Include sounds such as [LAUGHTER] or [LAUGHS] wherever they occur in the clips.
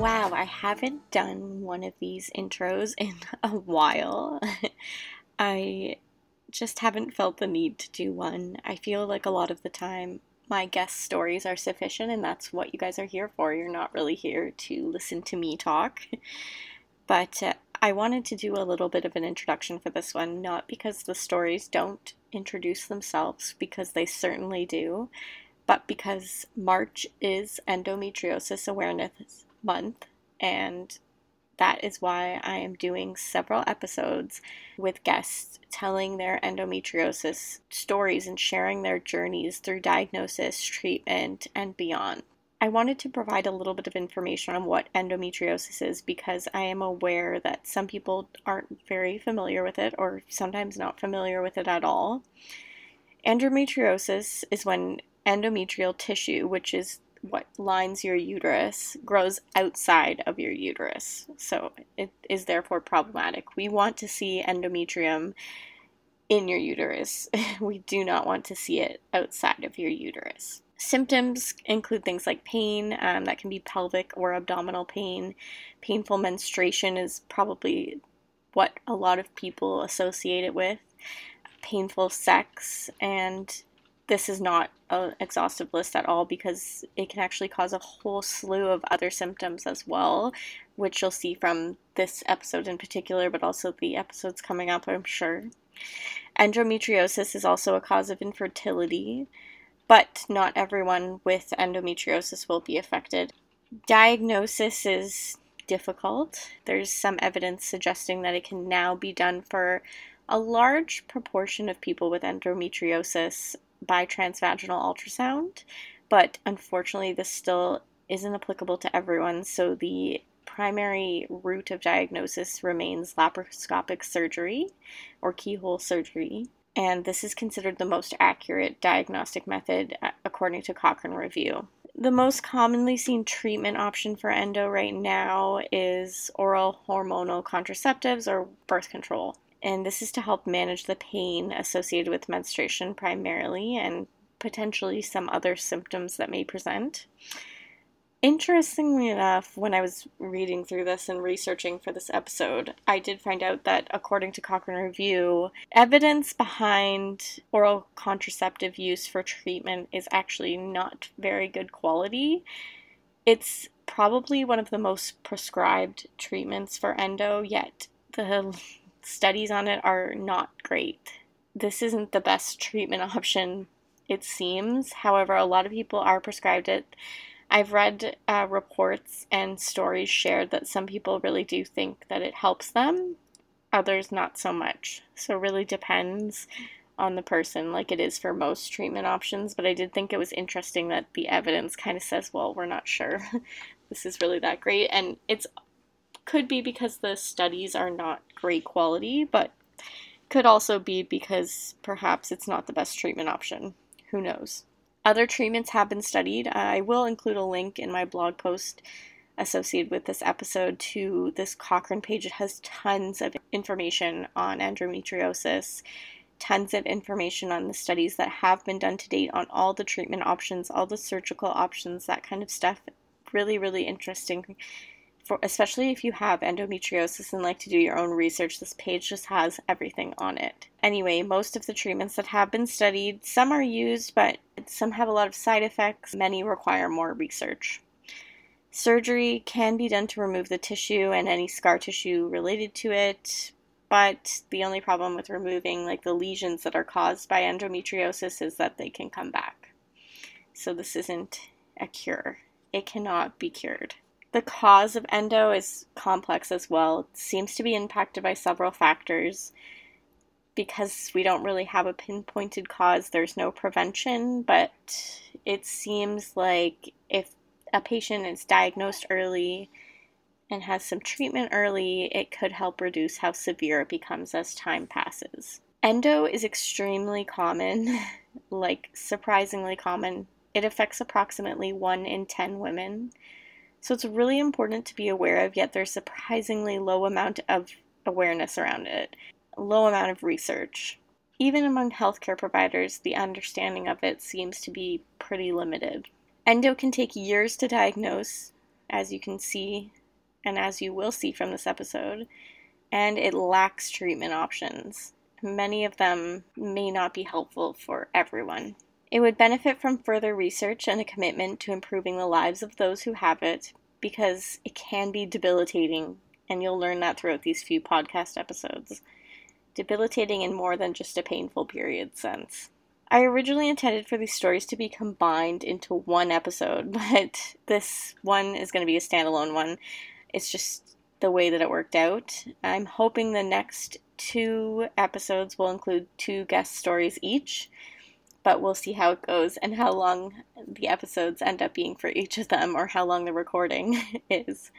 Wow, I haven't done one of these intros in [LAUGHS] a while. [LAUGHS] I just haven't felt the need to do one. I feel like a lot of the time my guest stories are sufficient, and that's what you guys are here for. You're not really here to listen to me talk. [LAUGHS] But uh, I wanted to do a little bit of an introduction for this one, not because the stories don't introduce themselves, because they certainly do, but because March is Endometriosis Awareness Month, and that is why I am doing several episodes with guests telling their endometriosis stories and sharing their journeys through diagnosis, treatment, and beyond. I wanted to provide a little bit of information on what endometriosis is because I am aware that some people aren't very familiar with it or sometimes not familiar with it at all. Endometriosis is when endometrial tissue, which is what lines your uterus grows outside of your uterus. So it is therefore problematic. We want to see endometrium in your uterus. [LAUGHS] we do not want to see it outside of your uterus. Symptoms include things like pain, um, that can be pelvic or abdominal pain. Painful menstruation is probably what a lot of people associate it with. Painful sex, and this is not an exhaustive list at all because it can actually cause a whole slew of other symptoms as well, which you'll see from this episode in particular, but also the episodes coming up, I'm sure. Endometriosis is also a cause of infertility, but not everyone with endometriosis will be affected. Diagnosis is difficult. There's some evidence suggesting that it can now be done for a large proportion of people with endometriosis by transvaginal ultrasound, but unfortunately, this still isn't applicable to everyone. So the primary route of diagnosis remains laparoscopic surgery or keyhole surgery. And this is considered the most accurate diagnostic method uh, according to Cochrane Review. The most commonly seen treatment option for endo right now is oral hormonal contraceptives or birth control and this is to help manage the pain associated with menstruation primarily and potentially some other symptoms that may present. Interestingly enough, when I was reading through this and researching for this episode, I did find out that according to Cochrane Review, evidence behind oral contraceptive use for treatment is actually not very good quality. It's probably one of the most prescribed treatments for endo, yet the studies on it are not great. This isn't the best treatment [LAUGHS] option, it seems. However, a lot of people are prescribed it. I've read uh, reports and stories shared that some people really do think that it helps them, others not so much. So, it really depends on the person, like it is for most treatment options. But I did think it was interesting that the evidence kind of says, well, we're not sure [LAUGHS] this is really that great. And it's could be because the studies are not great quality, but could also be because perhaps it's not the best treatment option. Who knows? Other treatments have been studied. I will include a link in my blog post associated with this episode to this Cochrane page. It has tons of information on endometriosis, tons of information on the studies that have been done to date on all the treatment options, all the surgical options, that kind of stuff. Really, really interesting for especially if you have endometriosis and like to do your own research, this page just has everything on it. Anyway, most of the treatments that have been studied, some are used, but some have a lot of side effects. Many require more research. Surgery can be done to remove the tissue and any scar tissue related to it, but the only problem with removing like the lesions that are caused by endometriosis is that they can come back. So this isn't a cure. It cannot be cured. The cause of endo is complex as well. It seems to be impacted by several factors. Because we don't really have a pinpointed cause, there's no prevention, but it seems like if a patient is diagnosed early and has some treatment early, it could help reduce how severe it becomes as time passes. Endo is extremely common, [LAUGHS] like surprisingly common. It affects approximately 1 in 10 women. So it's really important to be aware of, yet there's surprisingly low amount of awareness around it, low amount of research. Even among healthcare providers, the understanding of it seems to be pretty limited. Endo can take years to diagnose, as you can see, and as you will see from this episode, and it lacks treatment options. Many of them may not be helpful for everyone. It would benefit from further research and a commitment to improving the lives of those who have it because it can be debilitating, and you'll learn that throughout these few podcast episodes. Debilitating in more than just a painful period sense. I originally intended for these stories to be combined into one episode, [LAUGHS] but this one is going to be a standalone one. It's just the way that it worked out. I'm hoping the next two episodes will include two guest stories each, but we'll see how it goes and how long the episodes end up being for each of them or how long the recording [LAUGHS] is.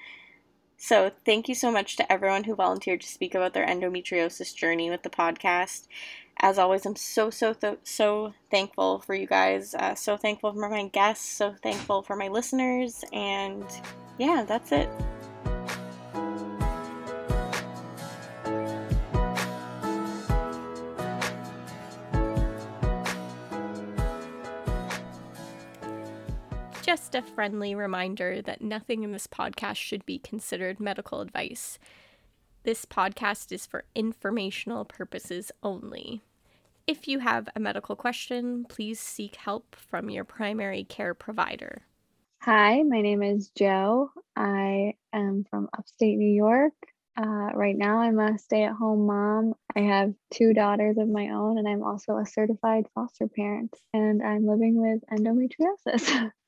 So, thank you so much to everyone who volunteered to speak about their endometriosis journey with the podcast. As always, I'm so, so, th- so thankful for you guys. Uh, so thankful for my guests. So thankful for my listeners. And yeah, that's it. Just a friendly reminder that nothing in this podcast should be considered medical advice. This podcast is for informational purposes only. If you have a medical question, please seek help from your primary care provider. Hi, my name is Joe. I am from upstate New York. Uh, right now, I'm a stay at home mom. I have two daughters of my own, and I'm also a certified foster parent, and I'm living with endometriosis. [LAUGHS]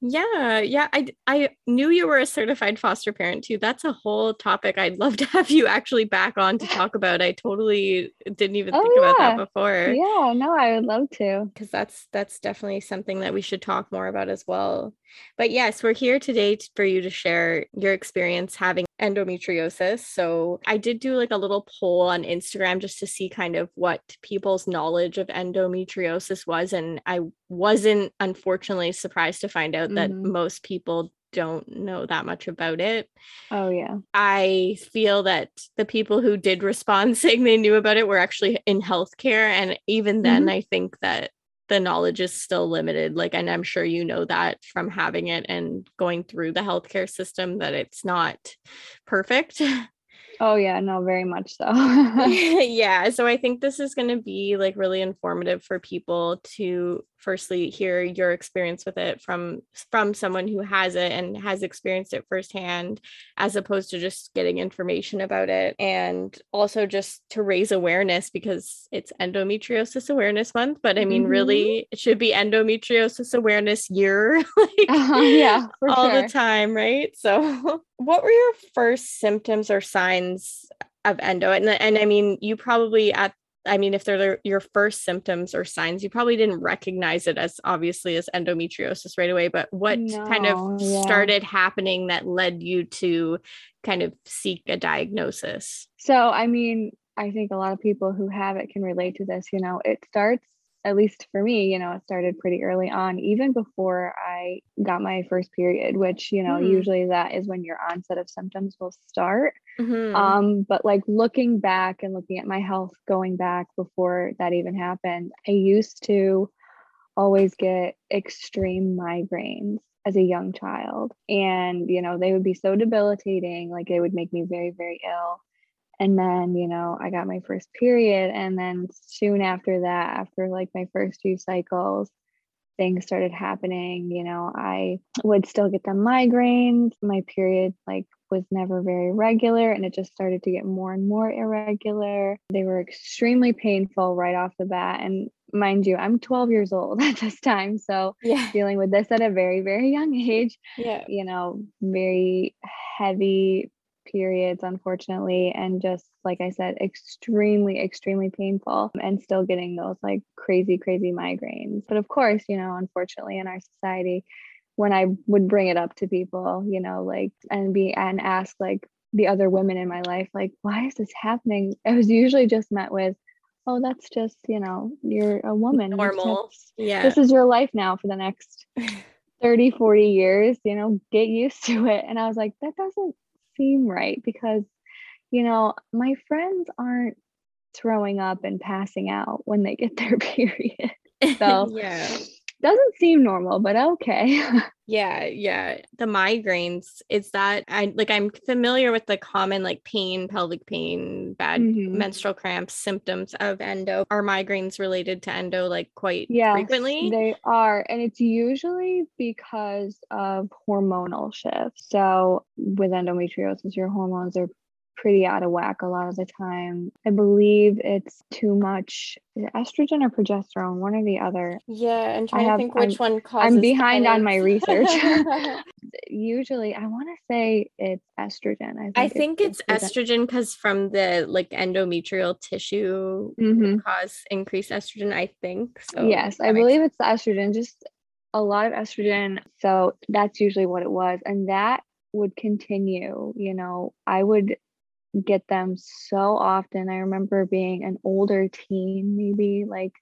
yeah, yeah. I, I knew you were a certified foster parent too. That's a whole topic I'd love to have you actually back on to talk about. I totally didn't even oh, think yeah. about that before. Yeah, no, I would love to. Because that's that's definitely something that we should talk more about as well. But yes, we're here today for you to share your experience having endometriosis. So I did do like a little poll on Instagram just to see kind of what people's knowledge of endometriosis was. And I wasn't unfortunately surprised to find out that mm-hmm. most people don't know that much about it. Oh, yeah. I feel that the people who did [LAUGHS] respond saying they knew about it were actually in healthcare. And even then, mm-hmm. I think that the knowledge is still limited like and i'm sure you know that from having it and going through the healthcare system that it's not perfect Oh yeah, no, very much so. [LAUGHS] [LAUGHS] yeah, so I think this is going to be like really informative for people to firstly hear your experience with it from from someone who has it and has experienced it firsthand as opposed to just getting information about it and also just to raise awareness because it's endometriosis awareness month but I mean mm-hmm. really it should be endometriosis awareness year [LAUGHS] [LAUGHS] like uh-huh, yeah all sure. the time, right? So [LAUGHS] what were your first symptoms or signs of endo? And, and I mean, you probably at I mean, if they're your first symptoms or signs, you probably didn't recognize it as obviously as endometriosis right away. But what no, kind of yeah. started happening that led you to kind of seek a diagnosis? So, I mean, I think a lot of people who have it can relate to this. You know, it starts at least for me, you know, it started pretty early on, even before I got my first period, which, you know, mm-hmm. usually that is when your onset of symptoms will start. Mm-hmm. Um, but like looking back and looking at my health going back before that even happened, I used to always get extreme migraines as a young child. And, you know, they would be so debilitating, like it would make me very, very ill. And then, you know, I got my first period. And then soon after that, after like my first few cycles, things started happening. You know, I would still get the migraines. My period, like, was never very regular and it just started to get more and more irregular. They were extremely painful right off the bat. And mind you, I'm 12 years old [LAUGHS] at this time. So yeah. dealing with this at a very, very young age. Yeah. You know, very heavy periods, unfortunately, and just like I said, extremely, extremely painful and still getting those like crazy, crazy migraines. But of course, you know, unfortunately, in our society, when I would bring it up to people, you know, like and be and ask like the other women in my life, like, why is this happening? I was usually just met with, oh, that's just, you know, you're a woman. Normal. yeah. This is your life now for the next [LAUGHS] 30, 40 years, you know, get used to it. And I was like, that doesn't seem right because, you know, my friends aren't throwing up and passing out when they get their [LAUGHS] period. [LAUGHS] So, yeah. Doesn't seem normal, but okay. [LAUGHS] yeah, yeah. The migraines, is that I like I'm familiar with the common like pain, pelvic pain, bad mm-hmm. menstrual cramps, symptoms of endo. Are migraines related to endo like quite yes, frequently? They are. And it's usually because of hormonal shifts. So with endometriosis, your hormones are pretty out of whack a lot of the time. I believe it's too much estrogen or progesterone, one or the other. Yeah, I'm trying I have, to think which I'm, one causes. I'm behind on my research. [LAUGHS] [LAUGHS] Usually, I want to say it's estrogen. I think, I think it's, it's estrogen because from the like endometrial tissue mm-hmm. cause increased estrogen. I think so. Yes, I believe sense. it's the estrogen. Just a lot of estrogen. So that's usually what it was, and that would continue. You know, I would get them so often. I remember being an older teen, maybe like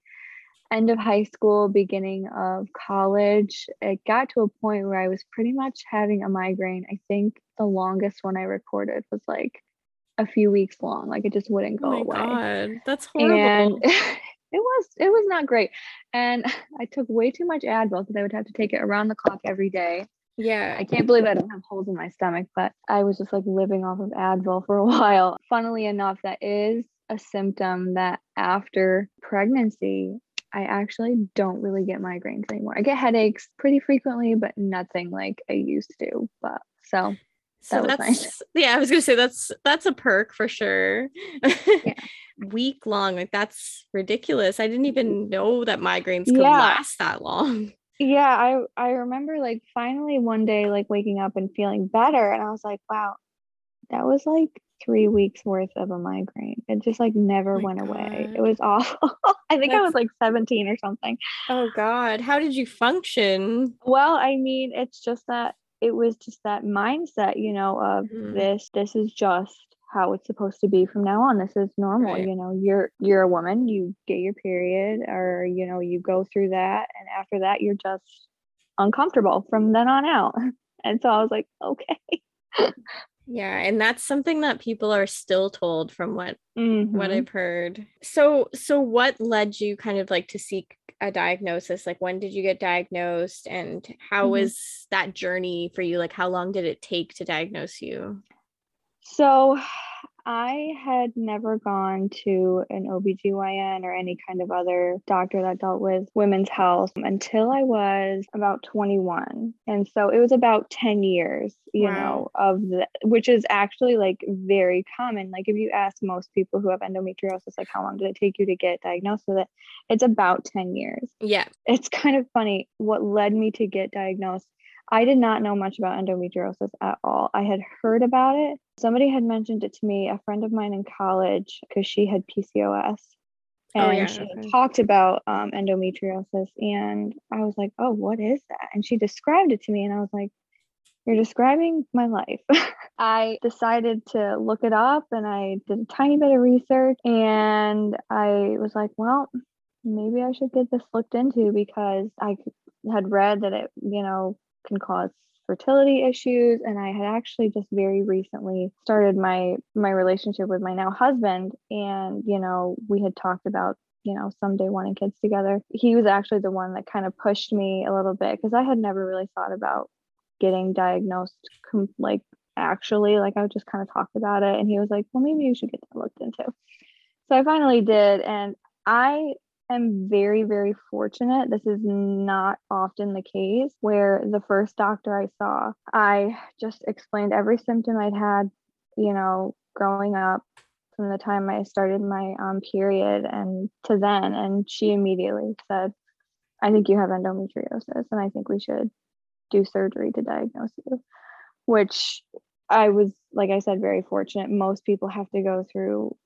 end of high school, beginning of college. It got to a point where I was pretty much having a migraine. I think the longest one I recorded was like a few weeks long. Like it just wouldn't go oh away. God, that's horrible. And [LAUGHS] it was it was not great. And [LAUGHS] I took way too much Advil because I would have to take it around the clock every day. Yeah. I can't believe I don't have holes in my stomach, but I was just like living off of Advil for a [LAUGHS] while. Funnily enough, that is a symptom that after pregnancy, I actually don't really get migraines anymore. I get headaches pretty frequently, but nothing like I used to. But so so that that's nice. yeah, I was gonna say that's that's a perk for sure. Yeah. [LAUGHS] Week long, like that's ridiculous. I didn't even know that migraines could yeah. last that long yeah i i remember like finally one day like waking up and feeling better and i was like wow that was like three weeks worth of a migraine. It just like never oh went God. away. It was [LAUGHS] awful. I think That's... i was like 17 or something. Oh god how did you function? Well i mean it's just that it was just that mindset you know of mm-hmm. this this is just how it's supposed to be from now on. This is normal right. you know you're you're a woman you get your period or you know you go through that and after that you're just uncomfortable from then on out. [LAUGHS] And so i was like okay. Yeah and that's something that people are still told from what mm-hmm. what i've heard. So so what led you kind of like to seek a diagnosis? Like when did you get diagnosed and how mm-hmm. was that journey for you? Like how long did it take to diagnose you so I had never gone to an OBGYN or any kind of other doctor that dealt with women's health until I was about 21. And so it was about 10 years, you wow. know, of the, which is actually like very common. Like if you ask most people who have endometriosis, like how long did it take you to get diagnosed with it? It's about 10 years. Yeah. It's kind of funny. What led me to get diagnosed I did not know much about endometriosis at all. I had heard about it. Somebody had mentioned it to me, a friend of mine in college, because she had PCOS. And oh, yeah, she okay. talked about um, endometriosis. And I was like, oh, what is that? And she described it to me. And I was like, you're describing my life. [LAUGHS] I decided to look it up and I did a tiny bit of research. And I was like, well, maybe I should get this looked into because I had read that it, you know, can cause fertility issues and i had actually just very recently started my my relationship with my now husband and you know we had talked about you know someday wanting kids together. He was actually the one that kind of pushed me a little bit because i had never really thought about getting diagnosed com- like actually like i would just kind of talk about it and he was like well maybe you should get that looked into. So i finally did and i am very, very fortunate. This is not often the case where the first doctor I saw, I just explained every symptom I'd had, you know, growing up from the time I started my um, period and to then. And she immediately said, I think you have endometriosis and I think we should do surgery to diagnose you, which I was, like I said, very fortunate. Most people have to go through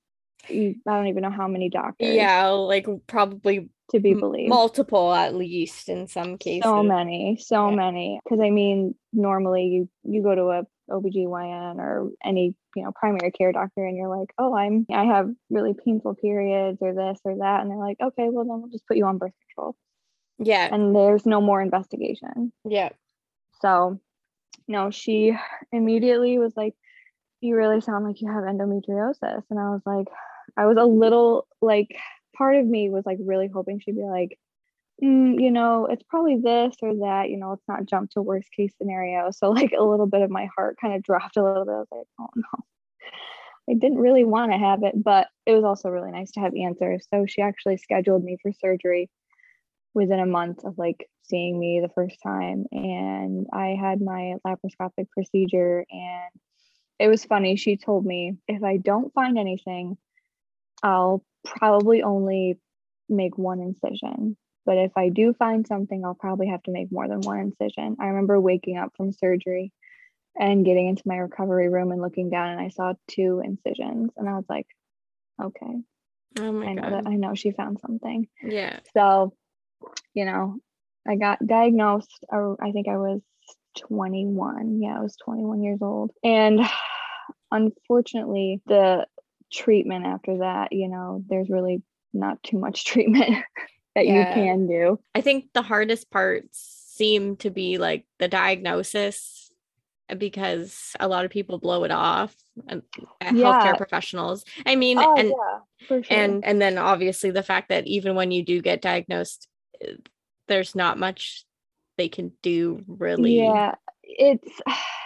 I don't even know how many doctors. Yeah, like probably to be believed. Multiple at least in some cases. So many, so yeah. many. Because I mean, normally you you go to a OBGYN or any, you know, primary care doctor and you're like, oh, I'm I have really painful periods or this or that. And they're like, okay, well then we'll just put you on birth control. Yeah. And there's no more investigation. Yeah. So no, she immediately was like, You really sound like you have endometriosis. And I was like, I was a little like part of me was like really hoping she'd be like, mm, you know, it's probably this or that, you know, let's not jump to worst case scenario. So like a little bit of my heart kind of dropped a little bit. I was like, oh no. I didn't really want to have it, but it was also really nice to have answers. So she actually scheduled me for surgery within a month of like seeing me the first time. And I had my laparoscopic procedure. And it was funny. She told me if I don't find anything, I'll probably only make one incision. But if I do find something, I'll probably have to make more than one incision. I remember waking up from surgery and getting into my recovery room and looking down and I saw two incisions and I was like, okay. Oh my I know god. that I know she found something. Yeah. So, you know, I got diagnosed. uh, I think I was 21. Yeah, I was 21 years old. And [SIGHS] unfortunately, the treatment after that, you know, there's really not too much [LAUGHS] treatment that Yeah. you can do. I think the hardest parts seem to be like the diagnosis uh, because a lot of people blow it off and uh, Yeah. healthcare professionals. I mean, Oh, and yeah, sure. and and then obviously the fact that even when you do get diagnosed uh, there's not much they can do really. Yeah, it's [SIGHS]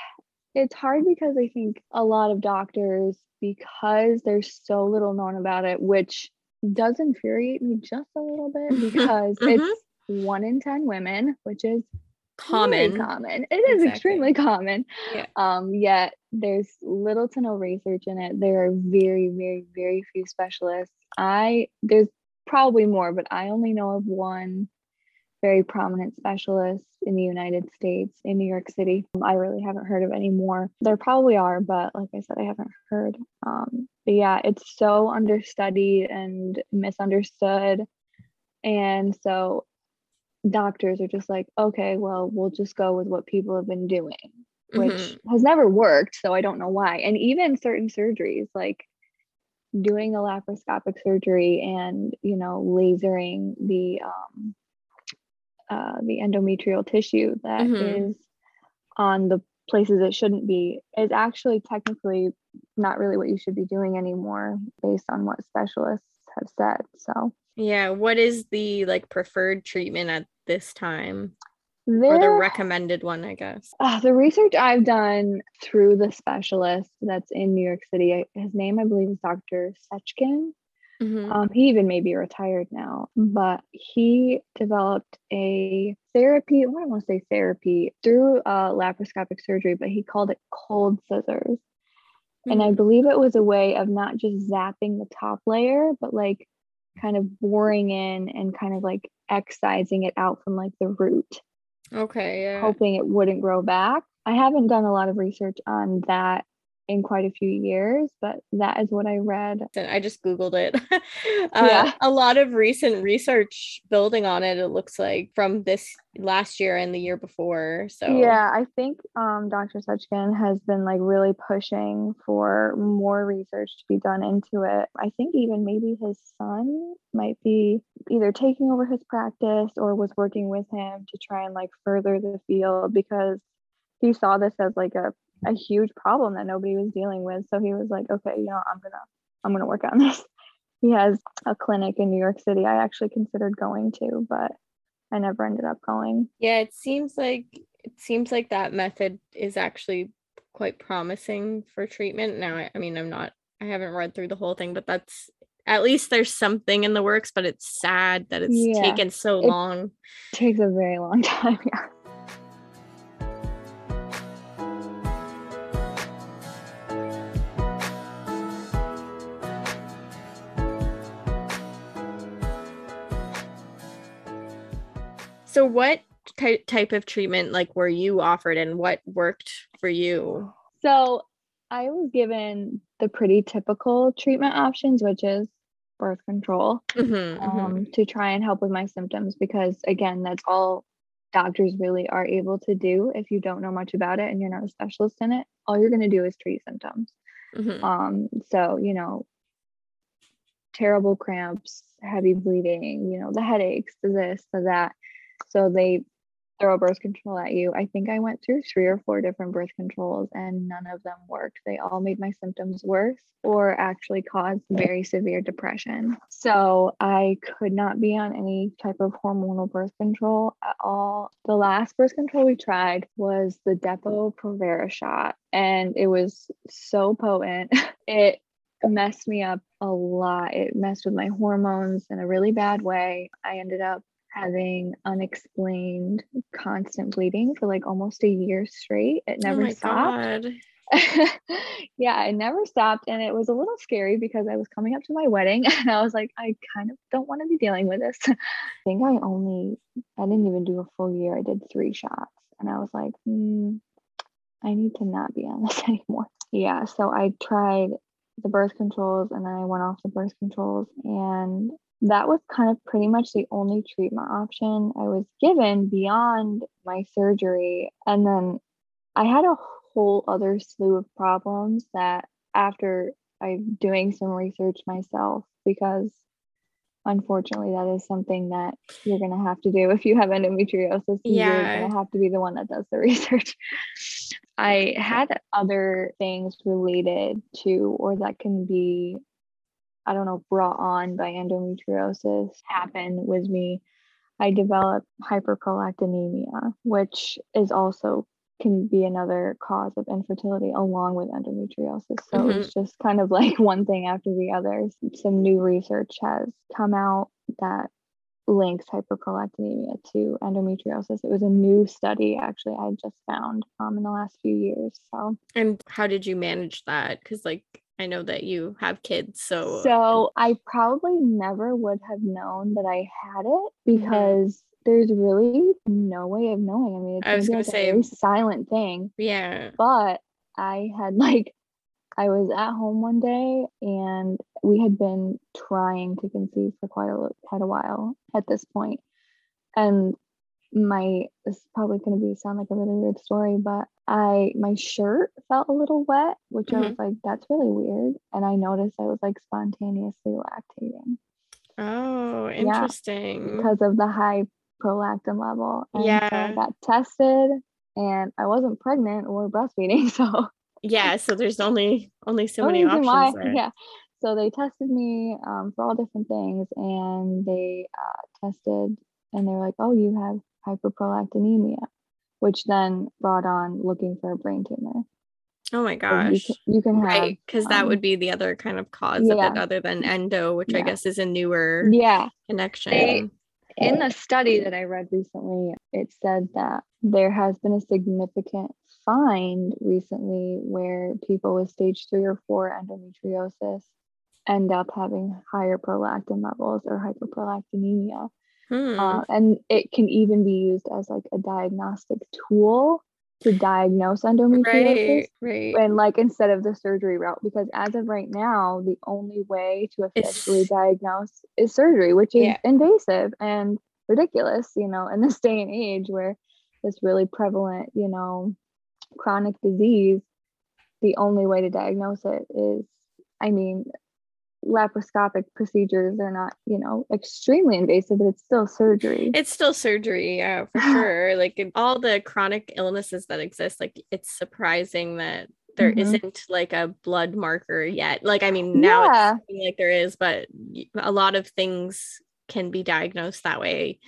it's hard because I think a lot of doctors because there's so little known about it, which does infuriate me just a little bit [LAUGHS] because Mhm. it's one in 10 women, which is Common. common. It is Exactly. extremely common. Yeah. Um, yet there's little to no research in it. There are very, very, very few specialists. I there's probably more, but I only know of one very prominent specialist in the United States in New York City. Um, I really haven't heard of any more. There probably are, but like I said, I haven't heard. Um, but yeah, it's so understudied and misunderstood. And so doctors are just like, okay, well, we'll just go with what people have been doing, which Mhm. has never worked. So I don't know why. And even certain surgeries, like doing a laparoscopic surgery and, you know, lasering the, um, uh, the endometrial tissue that is Mhm. on the places it shouldn't be is actually technically not really what you should be doing anymore based on what specialists have said. So Yeah, what is the like preferred treatment at this time or the recommended one, I guess? uh, the research I've done through the specialist that's in New York City, his name I believe is Dr. Seckin. Mhm. Um, he even may be retired now, but he developed a therapy. I want to say therapy through uh, laparoscopic surgery, but he called it cold scissors. And I Mhm. believe it was a way of not just zapping the top layer, but like kind of boring in and kind of like excising it out from like the root, Okay, yeah. hoping it wouldn't grow back. I haven't done a lot of research on that in quite a few years, but that is what I read. And I just Googled it. [LAUGHS] uh, Yeah. A lot of recent research building on it, it looks like from this last year and the year before. So, Yeah, I think um, Dr. Seckin has been like really pushing for more research to be done into it. I think even maybe his son might be either taking over his practice or was working with him to try and like further the field because he saw this as like a, a huge problem that nobody was dealing with. So he was like, okay, you know, I'm gonna I'm gonna work on this. [LAUGHS] He has a clinic in New York City. I actually considered going to, but I never ended up going. yeah, it seems like it seems like that method is actually quite promising for treatment. Now, I, I mean, I'm not, I haven't read through the whole thing, but that's at least there's something in the works. But it's sad that it's Yeah, taken so it- long. takes a very long [LAUGHS] time. Yeah. So, what ty- type of treatment like were you offered, and what worked for you? So I was given the pretty typical treatment options, which is birth control Mhm, mhm. um, to try and help with my symptoms because, again, that's all doctors really are able to do if you don't know much about it and you're not a specialist in it. All you're going to do is treat symptoms. Mhm. Um, so, you know, terrible cramps, heavy bleeding, you know, the headaches, the this, the that. So they throw birth control at you. I think I went through three or four different birth controls and none of them worked. They all made my symptoms worse or actually caused very severe depression. So I could not be on any type of hormonal birth control at all. The last birth control we tried was the Depo-Provera shot and it was so potent. [LAUGHS] It messed me up a lot. It messed with my hormones in a really bad way. I ended up having unexplained constant bleeding for like almost a year straight. It Oh never my stopped. God. [LAUGHS] yeah, it never stopped. And it was a little scary because I was coming up to my wedding [LAUGHS] and I was like, I kind of don't want to be dealing with this. [LAUGHS] I think I only, I didn't even do a full year. I did three shots. And I was like, hmm, I need to not be on this anymore. Yeah. So I tried the birth controls and then I went off the birth controls. And that was kind of pretty much the only treatment option I was given beyond my surgery. And then I had a whole other slew of problems that after I'm doing some research myself, because unfortunately that is something that you're going to have to do if you have endometriosis. Yeah. You're going to have to be the one that does the [LAUGHS] research. I had other things related to, or that can be, I don't know, brought on by endometriosis happened with me. I developed hyperprolactinemia, which is also can be another cause of infertility along with endometriosis. So it's just kind of like [LAUGHS] one thing after the other. Some new research has come out that links hyperprolactinemia to endometriosis. It was a new study actually I just found um, in the last few years. So And how did you manage that? Because, like, I know that you have kids. So, So I probably never would have known that I had it Mm-hmm. because there's really no way of knowing. I mean, it's I was gonna like say- a very silent thing, yeah. but I had [LAUGHS] like I was at home one day and we had been trying to conceive for quite a quite a while at this. And my this is probably going to be sound like a really weird story, but I my shirt felt a little wet, which I was like, that's really weird. And I noticed I was like spontaneously lactating Oh, interesting. because of the high prolactin level. And so Yeah. I got tested and I wasn't pregnant or breastfeeding. [LAUGHS] So yeah. So there's only only so only many options. why- yeah. So they tested me um, for all different things, and they uh, tested, and they're like, "Oh, you have hyperprolactinemia," which then brought on looking for a brain tumor. Oh my So you gosh. can, you can have Right. Because that um, would be the other kind of cause of it, other than endo, which I guess is a newer yeah. connection. In the study that I read recently, it said that there has been a significant find recently where people with stage three or four endometriosis end up having higher prolactin levels or hyperprolactinemia. Hmm. Uh, and it can even be used as like a diagnostic tool to diagnose endometriosis. right. Right. And like instead of the surgery route, because as of right now, the only way to It's- officially diagnose is surgery, which is Yeah. invasive and ridiculous, you know, in this [LAUGHS] day and age where this really prevalent, you know, chronic disease, the only way to diagnose it is, I mean, laparoscopic procedures are not, you know, extremely invasive, but it's still surgery. It's still surgery, yeah, for [SIGHS] sure. Like in all the chronic illnesses that exist, like it's surprising that there Mhm. not like a blood marker yet. Like I mean, now Yeah. like there is, but a lot of things can be diagnosed that way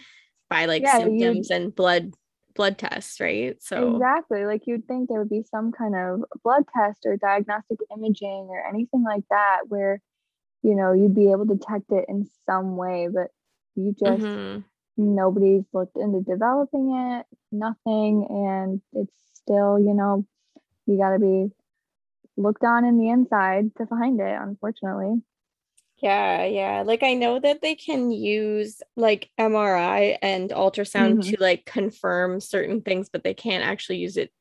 by like Yeah, symptoms and blood blood tests, right? So Exactly. Like you'd think there would be some kind of blood test or diagnostic imaging or anything like that where, you know, you'd be able to detect it in some way, but you just Mhm. nobody's looked into developing it, nothing, and it's still, you know, you got to be looked on in the inside to find it, unfortunately. Yeah, yeah. Like I know that they can use like MRI and ultrasound Mhm. to like confirm certain things, but they can't actually use it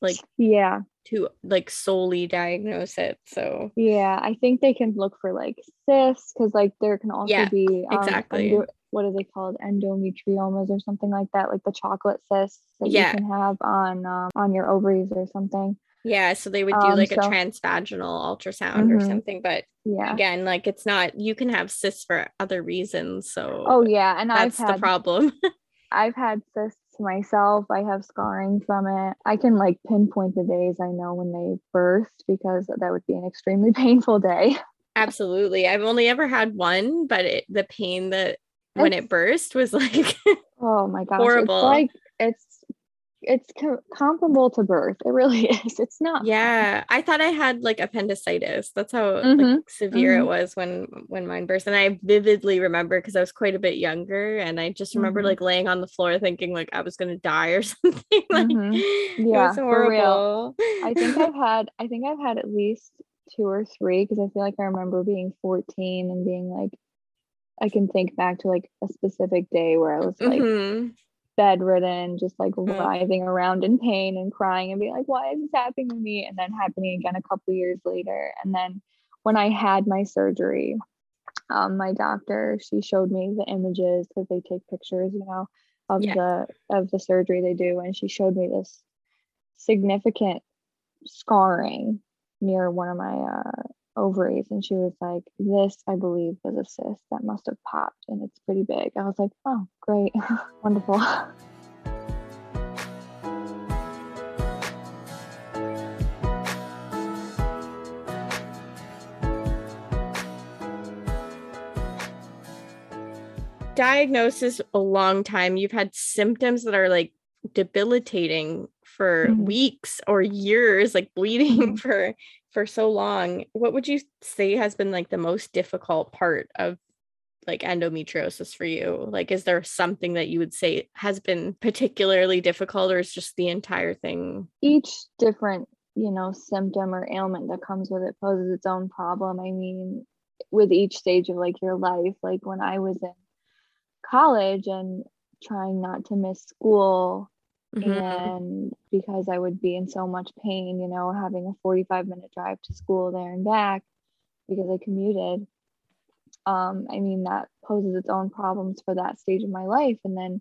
like Yeah. To like solely diagnose it. So Yeah, I think they can look for like cysts because like there can also Yeah, be um, exactly. endo- what are they called endometriomas or something like that, like the chocolate cysts that Yeah. you can have on um, on your ovaries or something. yeah, so they would do Um, like a so- transvaginal ultrasound or Mhm. something. But Yeah. again, like it's not you can have cysts for other reasons. So Oh yeah, and that's I've the problem. [LAUGHS] I've had cysts to myself. I have scarring from it. I can like pinpoint the days I know when they burst because that would be an extremely [LAUGHS] painful day. Absolutely. I've only ever had one, but it, the pain that when it burst was like [LAUGHS] oh my gosh, horrible. It's like it's it's co- comparable to birth. It really [LAUGHS] is. It's not. Yeah, I thought I had like appendicitis. That's how mm-hmm. like, severe mm-hmm. it was when when mine burst, and I vividly remember because I was quite a bit younger, and I just remember mm-hmm. like laying on the floor thinking like I was gonna die or [LAUGHS] something. like mm-hmm. yeah, it was horrible. I think I've [LAUGHS] had. I think I've had at least two or three because I feel like I remember being 14 and being like, I can think back to like a specific day where I was like mm-hmm bedridden, just like mm. writhing around in pain and crying and being like, why is this happening to me? And then happening again a couple years later. And then when I had my surgery, um, my doctor, she showed me the images because they take pictures, you know, of yeah. the of the surgery they do. And she showed me this significant scarring near one of my uh, ovaries and she was like this i believe was a cyst that must have popped and it's pretty big i was like oh great [LAUGHS] wonderful [LAUGHS] diagnosis a long time you've had symptoms that are like debilitating for mm-hmm. weeks or years like bleeding mm-hmm. [LAUGHS] for for so long, what would you say has been like the most difficult part of like endometriosis for you? Like, is there something that you would say has been particularly difficult, or is just the entire thing? Each different, you know, symptom or ailment that comes with it poses its own problem. I mean, with each stage of like your life, like when I was in college and trying not to miss school Mm-hmm. And because I would be in so much pain, you know, having a 45 minute drive to school there and back because I commuted, um, I mean, that poses its own problems for that stage of my life. And then,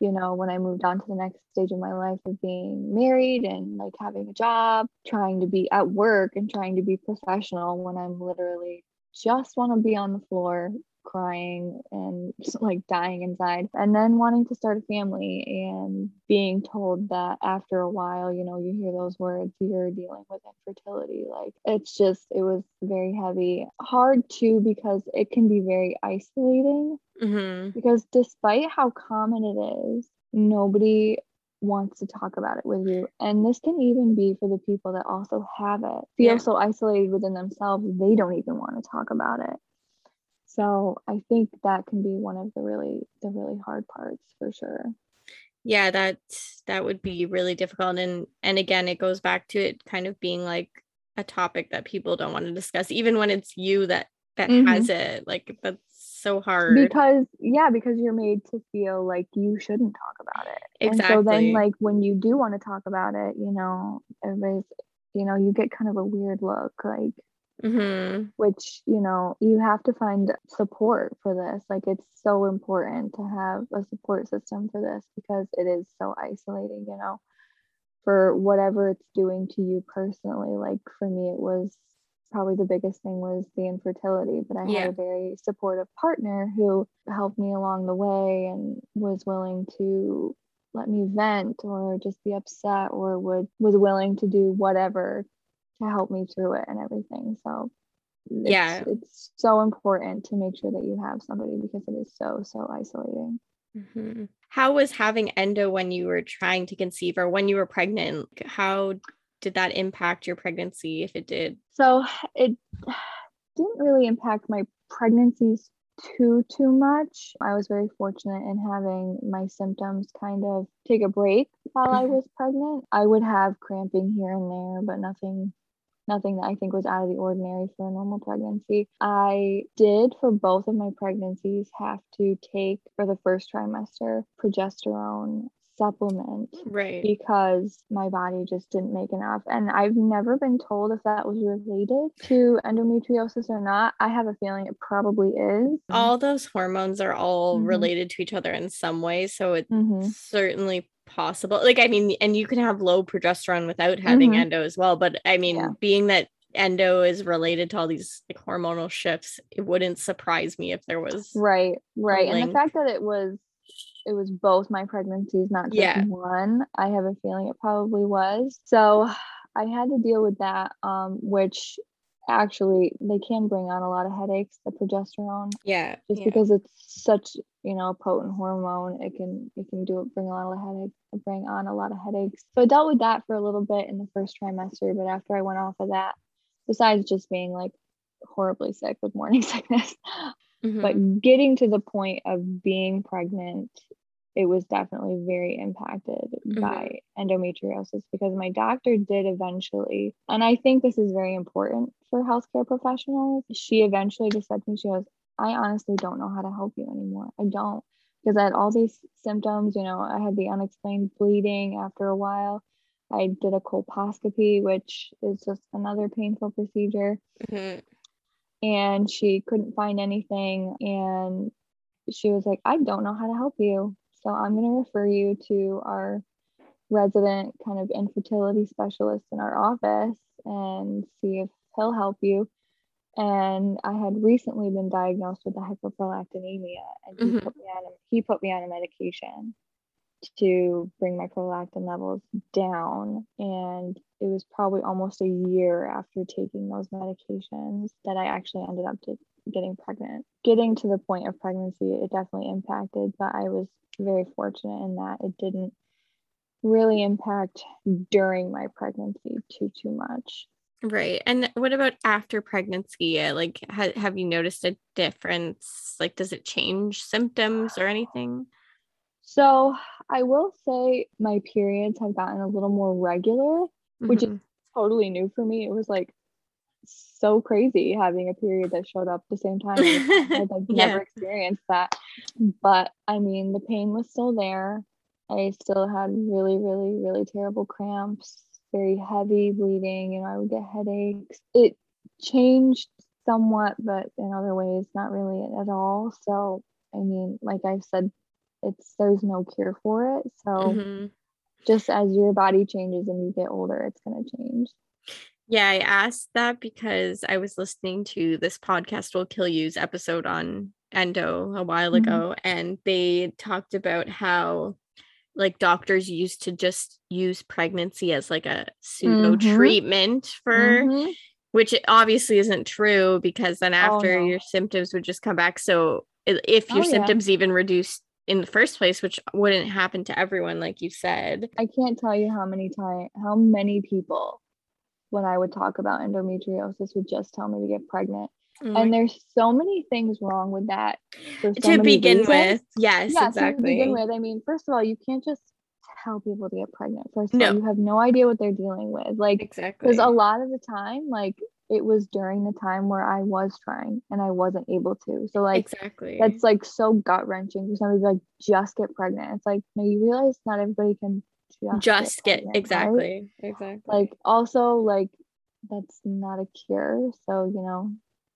you know, when I moved on to the next stage of my life of being married and like having a job, trying to be at work and trying to be professional when I'm literally just want to be on the floor crying and just [LAUGHS] like dying inside and then wanting to start a family and being told that after a while you know you hear those words you're dealing with infertility like it's just it was very heavy hard too because it can be very isolating mm-hmm. because despite how common it is nobody wants to talk about it with you. And this can even be for the people that also have it, feel yeah. so isolated within themselves, they don't even want to talk about it so i think that can be one of the really the really hard parts for sure. Yeah that that would be really difficult and and again it goes back to it kind of being like a topic that people don't want to discuss even when it's you that that mm-hmm. has it like that's so hard. Because yeah because you're made to feel like you shouldn't talk about it. Exactly and so then like when you do want to talk about it you know everybody's you know you get kind of a weird look like mm-hmm. which you know you have to find support for this like it's so important to have a support system for this because it is so isolating you know for whatever it's doing to you personally like for me it was probably the biggest thing was the infertility but i yeah. had a very supportive partner who helped me along the way and was willing to let me vent or just be upset or would was willing to do whatever to help me through it and everything. So it's, yeah, it's so important to make sure that you have somebody because it is so so isolating. Mm-hmm. How was having endo when you were trying to conceive or when you were pregnant? How did that impact your pregnancy if it did? So it didn't really impact my pregnancies too too much. I was very fortunate in having my symptoms kind of take a break while I mm-hmm. was pregnant. I would have cramping here and there, but nothing nothing that I think was out of the ordinary for a normal pregnancy. I did for both of my pregnancies have to take for the first trimester progesterone supplement right because my body just didn't make enough and i've never been told if that was related to endometriosis or not i have a feeling it probably is all those hormones are all mm-hmm. related to each other in some way so it's mm-hmm. certainly possible. Like, I mean, and you can have low progesterone without having mm-hmm. endo as well. But I mean, yeah. being that endo is related to all these like hormonal shifts, it wouldn't surprise me if there was right, right. And the fact that it was it was both my pregnancies, not just Yeah. one. I have a feeling it probably was. So I had to deal with that, um, which actually they can bring on a lot of headaches, the progesterone, Yeah. just yeah. because it's such, you know, a potent hormone. It can it can do bring a lot of headaches, bring on a lot of headaches. So I dealt with that for a little bit in the first trimester, but after I went off of that, besides just being like horribly sick with morning [LAUGHS] sickness, Mhm. but getting to the point of being pregnant it was definitely very impacted by endometriosis because my doctor did eventually and i think this is very important for healthcare professionals she eventually just said to me she goes i honestly don't know how to help you anymore. I don't. Because i had all these symptoms you know i had the unexplained bleeding after a while. I did a colposcopy which is just another painful procedure. Mhm. and she couldn't find anything and she was like i don't know how to help you so i'm going to refer you to our resident kind of infertility specialist in our office and see if he'll help you and i had recently been diagnosed with a hyperprolactinemia and he Mhm. put me on a, he put me on a medication to bring my prolactin levels down and it was probably almost a year after taking those medications that i actually ended up to getting pregnant getting to the point of pregnancy it definitely impacted but i was very fortunate in that it didn't really impact during my pregnancy too too much Right. And what about after pregnancy? Uh, Like, ha- have you noticed a difference? Like, does it change symptoms or anything? so i will say my periods have gotten a little more regular Which is- Mhm. totally new for me it was like so crazy having a period that showed up the same time. I'd [LAUGHS] like Yeah. never experienced that but i mean the pain was still there i still had really really really terrible cramps very heavy bleeding you know i would get headaches it changed somewhat but in other ways not really at all so i mean like i've said it's there's no cure for it so Mhm. just as your body changes and you get older it's going to change Yeah, I asked that because I was listening to this podcast will kill you's episode on endo a while Mhm. ago, and they talked about how like doctors used to just use pregnancy as like a pseudo Mhm. treatment for Mhm. which obviously isn't true because then after no. your symptoms would just come back. So if your Oh, yeah. symptoms even reduced in the first place, which wouldn't happen to everyone, like you said. I can't tell you how many time how many people when I would talk about endometriosis would just tell me to get pregnant. My- And there's so many things wrong with that. so to begin reasons. with, yes, yeah, exactly. to begin with, I mean, first of all, you can't just tell people to get pregnant. First of No. all, you have no idea what they're dealing with. Like Exactly. because a lot of the time, like it was during the time where I was trying and I wasn't able to. So like exactly. that's like so gut wrenching for somebody to like just get pregnant. It's like no, you realize not everybody can just, get, pregnant, right? exactly. Exactly. Like also like that's not a cure. So you know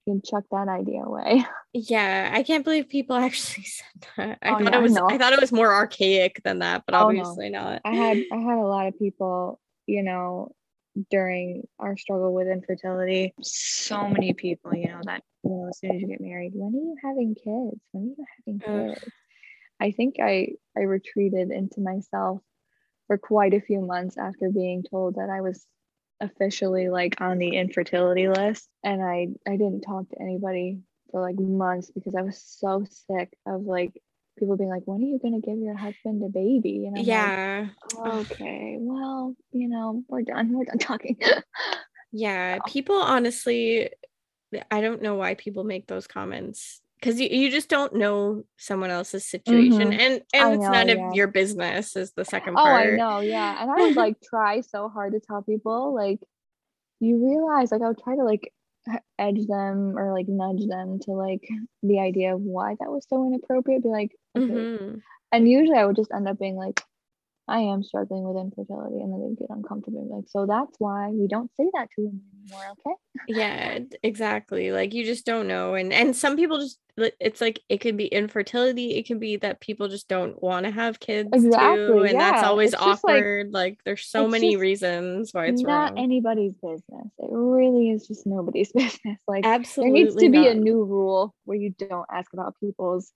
you can chuck that idea away. [LAUGHS] yeah, I can't believe people [LAUGHS] actually said that. I Oh, thought it was know. I thought it was more archaic than that, but Oh, no. obviously not. I had I had a lot of people, you know, during our struggle with infertility. So many people, you know, that you know, as soon as you get married, when are you having kids? When are you having Ugh. kids? I think I I retreated into myself for quite a few months after being told that I was officially like on the infertility list. And I I didn't talk to anybody for like months because I was so sick of like people being like when are you going to give your husband a baby? And I'm like, yeah. okay well you know we're done. We're done talking. Yeah, So. [LAUGHS] people honestly, I don't know why people make those comments because you, you just don't know someone else's situation, Mhm. and I and it's know, none yeah. of your business. Is the second part? oh part? i know yeah and i would [LAUGHS] like try so hard to tell people like you realize like i would try to like edge them or like nudge them to like the idea of why that was so inappropriate be like okay Mhm. and usually i would just end up being like i am struggling with infertility and then they'd get uncomfortable like so that's why we don't say that to women anymore okay Yeah, exactly. Like you just don't know, and and some people just it's like it could be infertility. It can be that people just don't want to have kids too, Exactly, and that's always It's just, like- awkward. Like, there's so many reasons why it's not wrong. anybody's business it really is just nobody's [LAUGHS] business like Absolutely there needs to be a new rule where you don't ask about people's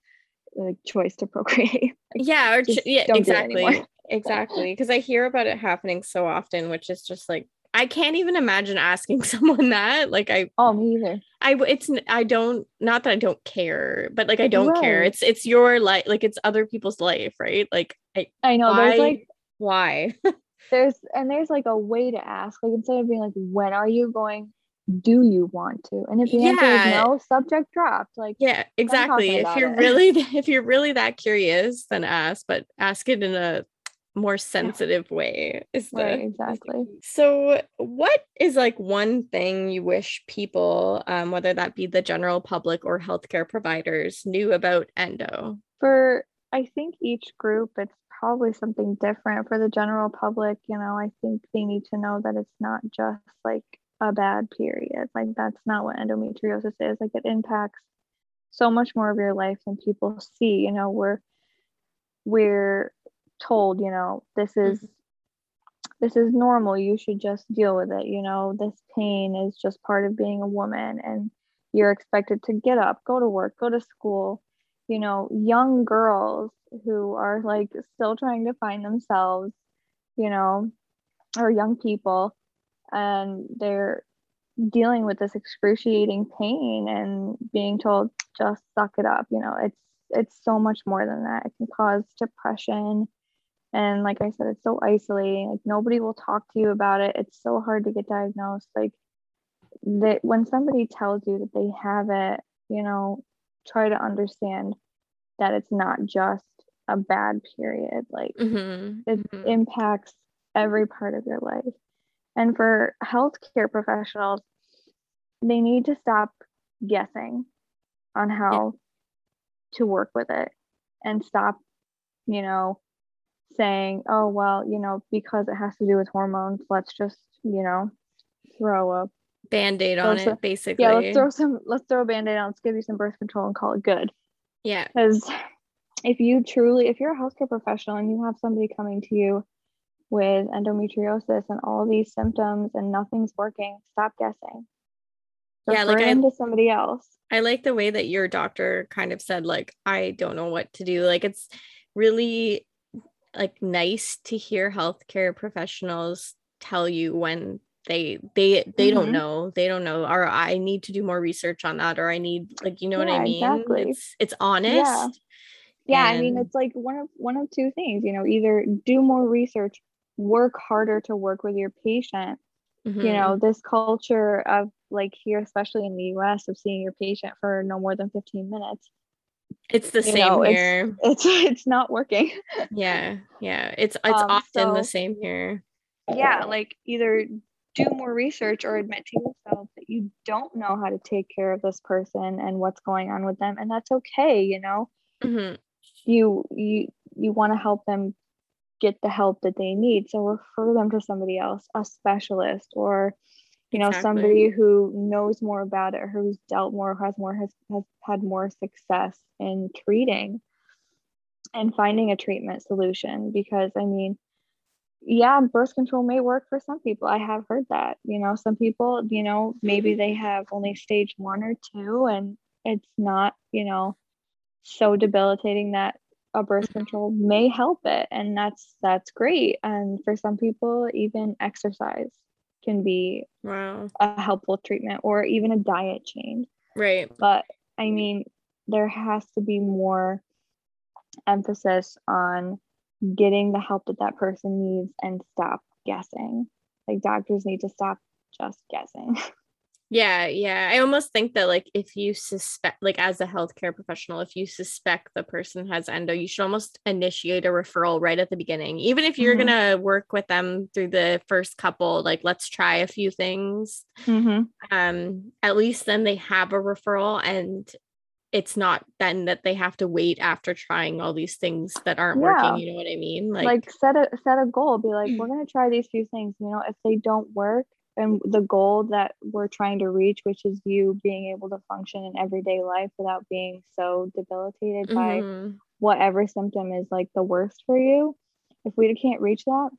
like choice to [LAUGHS] procreate. Like, yeah, or ch- yeah, don't do it exactly. Exactly. Because I hear about it happening so often, which is just like I can't even imagine asking [LAUGHS] someone that. Like I oh, me either. I it's I don't not that I don't care, but like I don't care. It's it's your life, like it's other people's life, right? Like I I know why there's like why? [LAUGHS] there's and there's like a way to ask. Like instead of being like, when are you going? Do you want to? And if the answer is no, subject dropped. Like yeah, exactly. If you're it. really [LAUGHS] if you're really that curious, then ask, but ask it in a more sensitive way. Is the right, exactly. So, what is like one thing you wish people, um, whether that be the general public or healthcare providers, knew about endo? For I think each group it's probably something different. For the general public, you know, I think they need to know that it's not just like a bad period. Like that's not what endometriosis is. Like it impacts so much more of your life than people see. You know, we're we're told, you know, this mm-hmm. is this is normal. You should just deal with it. You know, this pain is just part of being a woman and you're expected to get up, go to work, go to school. You know, young girls who are like still trying to find themselves, you know, or young people and they're dealing with this excruciating pain and being told just suck it up you know it's it's so much more than that it can cause depression and like i said it's so isolating. Like nobody will talk to you about it. It's so hard to get diagnosed. Like that when somebody tells you that they have it you know try to understand that it's not just a bad period. Like Mm-hmm. it impacts every part of your life. And for healthcare professionals, they need to stop guessing on how to work with it and stop, you know, saying, oh, well, you know, because it has to do with hormones, let's just, you know, throw a Band-aid on some- it, basically. yeah, let's throw some let's throw a band-aid on, let's give you some birth control and call it good. Yeah. Because if you truly, if you're a healthcare professional and you have somebody coming to you with endometriosis and all these symptoms and nothing's working, stop guessing. Yeah, like Refer I- to somebody else. I like the way that your doctor kind of said, like, I don't know what to do. Like, it's really like nice to hear healthcare professionals tell you when they they they don't Mhm. know they don't know or i need to do more research on that or i need like you know what i mean exactly. it's it's honest Yeah, yeah I mean it's like one of one of two things, you know, either do more research, work harder to work with your patient. You Mhm. know, this culture of like here, especially in the US, of seeing your patient for no more than 15 minutes. It's the you same know, it's- here It's [LAUGHS] it's not working. yeah yeah it's it's Um, often the same here yeah like either do more research or admit to yourself that you don't know how to take care of this person and what's going on with them and that's okay you know Mhm. you you you want to help them get the help that they need so refer them to somebody else a specialist or you know Exactly. somebody who knows more about it who's dealt more has more has, has had more success in treating and finding a treatment solution because i mean yeah birth control may work for some people. I have heard that you know some people you know maybe they have only stage one or two and it's not you know so debilitating that a birth mm-hmm. control may help it. And that's that's great. And for some people even exercise can be wow. a helpful treatment or even a diet change. Right. But i mean there has to be more emphasis on getting the help that that person needs and stop guessing. Like doctors need to stop just guessing [LAUGHS] Yeah, yeah. I almost think that like if you suspect like as a healthcare professional, if you suspect the person has endo, you should almost initiate a referral right at the beginning. Even if you're Mhm. gonna work with them through the first couple, like let's try a few things. mm-hmm. Um, at least then they have a referral and it's not then that they have to wait after trying all these things that aren't Yeah. working. You know what I mean? like, set a set a goal be like Mm. we're going to try these few things you know if they don't work and the goal that we're trying to reach which is you being able to function in everyday life without being so debilitated by Mhm. whatever symptom is like the worst for you if we can't reach that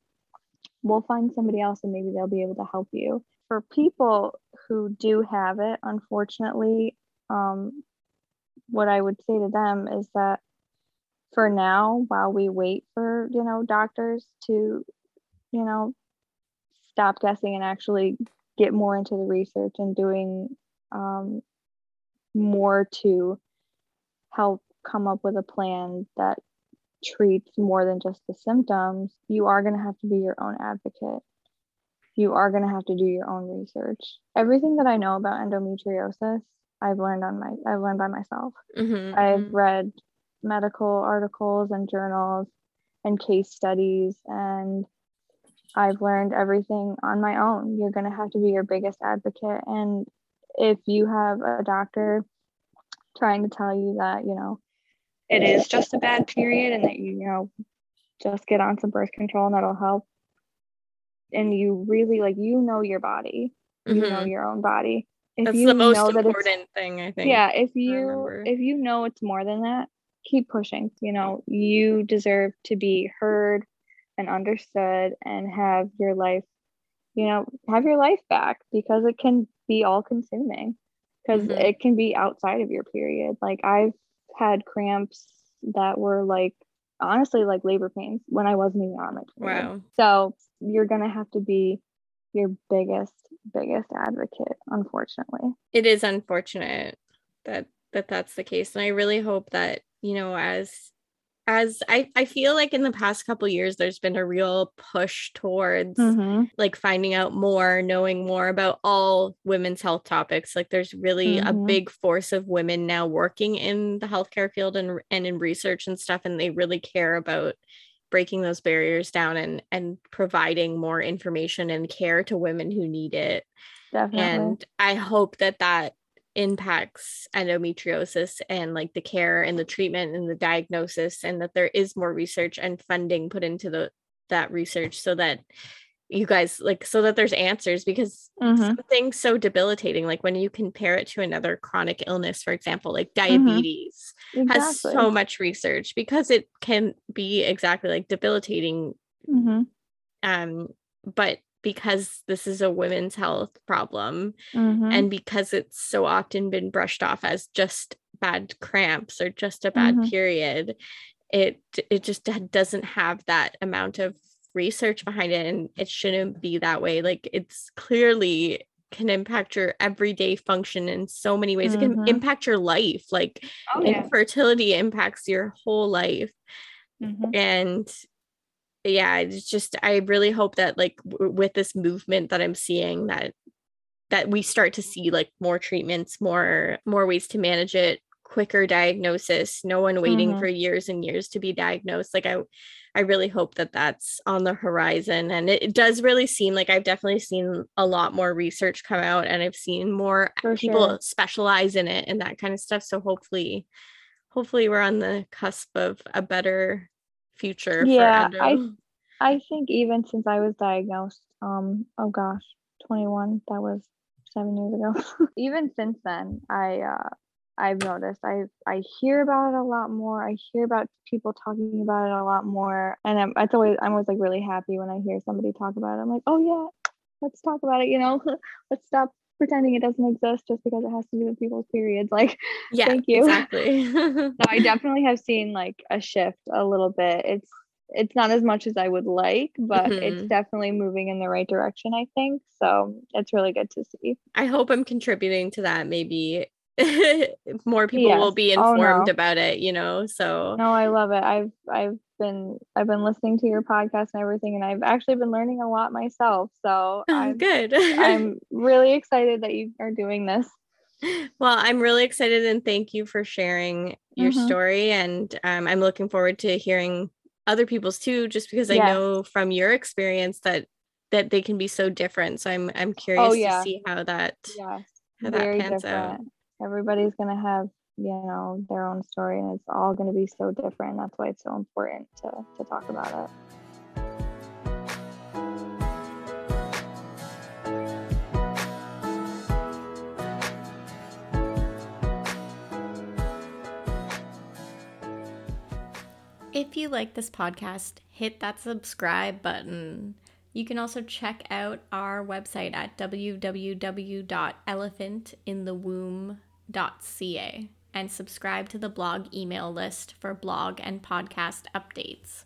we'll find somebody else and maybe they'll be able to help you for people who do have it unfortunately um, what i would say to them is that for now, while we wait for, you know, doctors to, you know, stop guessing and actually get more into the research and doing um, more to help come up with a plan that treats more than just the symptoms, you are going to have to be your own advocate. You are going to have to do your own research. Everything that I know about endometriosis, I've learned on my I've learned by myself. Mm-hmm, I've mm-hmm. read medical articles and journals and case studies and I've learned everything on my own. You're going to have to be your biggest advocate and if you have a doctor trying to tell you that, you know, it is just a bad period and that you, you know, just get on some birth control and that'll help. And you really like you know your body. You mm-hmm. know your own body. If That's the most important thing, I think. Yeah, if you if you know it's more than that, keep pushing. You know, you deserve to be heard and understood and have your life, you know, have your life back because it can be all consuming because mm-hmm. it can be outside of your period. Like I've had cramps that were like honestly like labor pains when I wasn't even on my period. Wow. So you're gonna have to be your biggest biggest advocate unfortunately it is unfortunate that that that's the case and i really hope that you know as as I, I feel like in the past couple years there's been a real push towards mm-hmm. like finding out more knowing more about all women's health topics like there's really mm-hmm. a big force of women now working in the healthcare field and and in research and stuff and they really care about breaking those barriers down and and providing more information and care to women who need it Definitely. and i hope that that impacts endometriosis and like the care and the treatment and the diagnosis and that there is more research and funding put into the that research so that you guys like so that there's answers because mm-hmm. something so debilitating like when you compare it to another chronic illness for example like mm-hmm. diabetes mm-hmm. exactly. has so much research because it can be exactly like debilitating mm-hmm. um but because this is a women's health problem mm-hmm. and because it's so often been brushed off as just bad cramps or just a bad mm-hmm. period it it just doesn't have that amount of research behind it and it shouldn't be that way like it's clearly can impact your everyday function in so many ways mm-hmm. it can mm-hmm. impact your life like oh, yeah. infertility impacts your whole life mm-hmm. and yeah it's just i really hope that like w- with this movement that i'm seeing that that we start to see like more treatments more more ways to manage it quicker diagnosis no one waiting mm-hmm. for years and years to be diagnosed like i i really hope that that's on the horizon and it, it does really seem like i've definitely seen a lot more research come out and i've seen more for people sure. specialize in it and that kind of stuff so hopefully hopefully we're on the cusp of a better future yeah i i think even since i was diagnosed um oh gosh 21 that was seven years ago. [LAUGHS] Even since then i uh i've noticed i i hear about it a lot more i hear about people talking about it a lot more and i'm it's always i'm always like really happy when i hear somebody talk about it. I'm like oh yeah let's talk about it you know? [LAUGHS] Let's stop pretending it doesn't exist just because it has to do with people's periods. Like, yeah, thank you. Exactly. [LAUGHS] [LAUGHS] no, I definitely have seen like a shift a little bit. It's it's not as much as I would like, but mm-hmm. it's definitely moving in the right direction, I think. So it's really good to see. I hope I'm contributing to that. Maybe [LAUGHS] more people yes. will be informed oh, no. about it, you know. So No, I love it. I've I've been I've been listening to your podcast and everything and I've actually been learning a lot myself. So [LAUGHS] oh, I'm good. I'm [LAUGHS] really excited that you are doing this. Well, I'm really excited and thank you for sharing your mm-hmm. story and um, I'm looking forward to hearing other people's too just because yes. I know from your experience that that they can be so different. So I'm I'm oh, curious oh, yeah. to see how that yes. how Very that pans different. out everybody's going to have you know their own story and it's all going to be so different that's why it's so important to to talk about it If you like this podcast, hit that subscribe button. You can also check out our website at www.elephantinthewomb.ca. and subscribe to the blog email list for blog and podcast updates.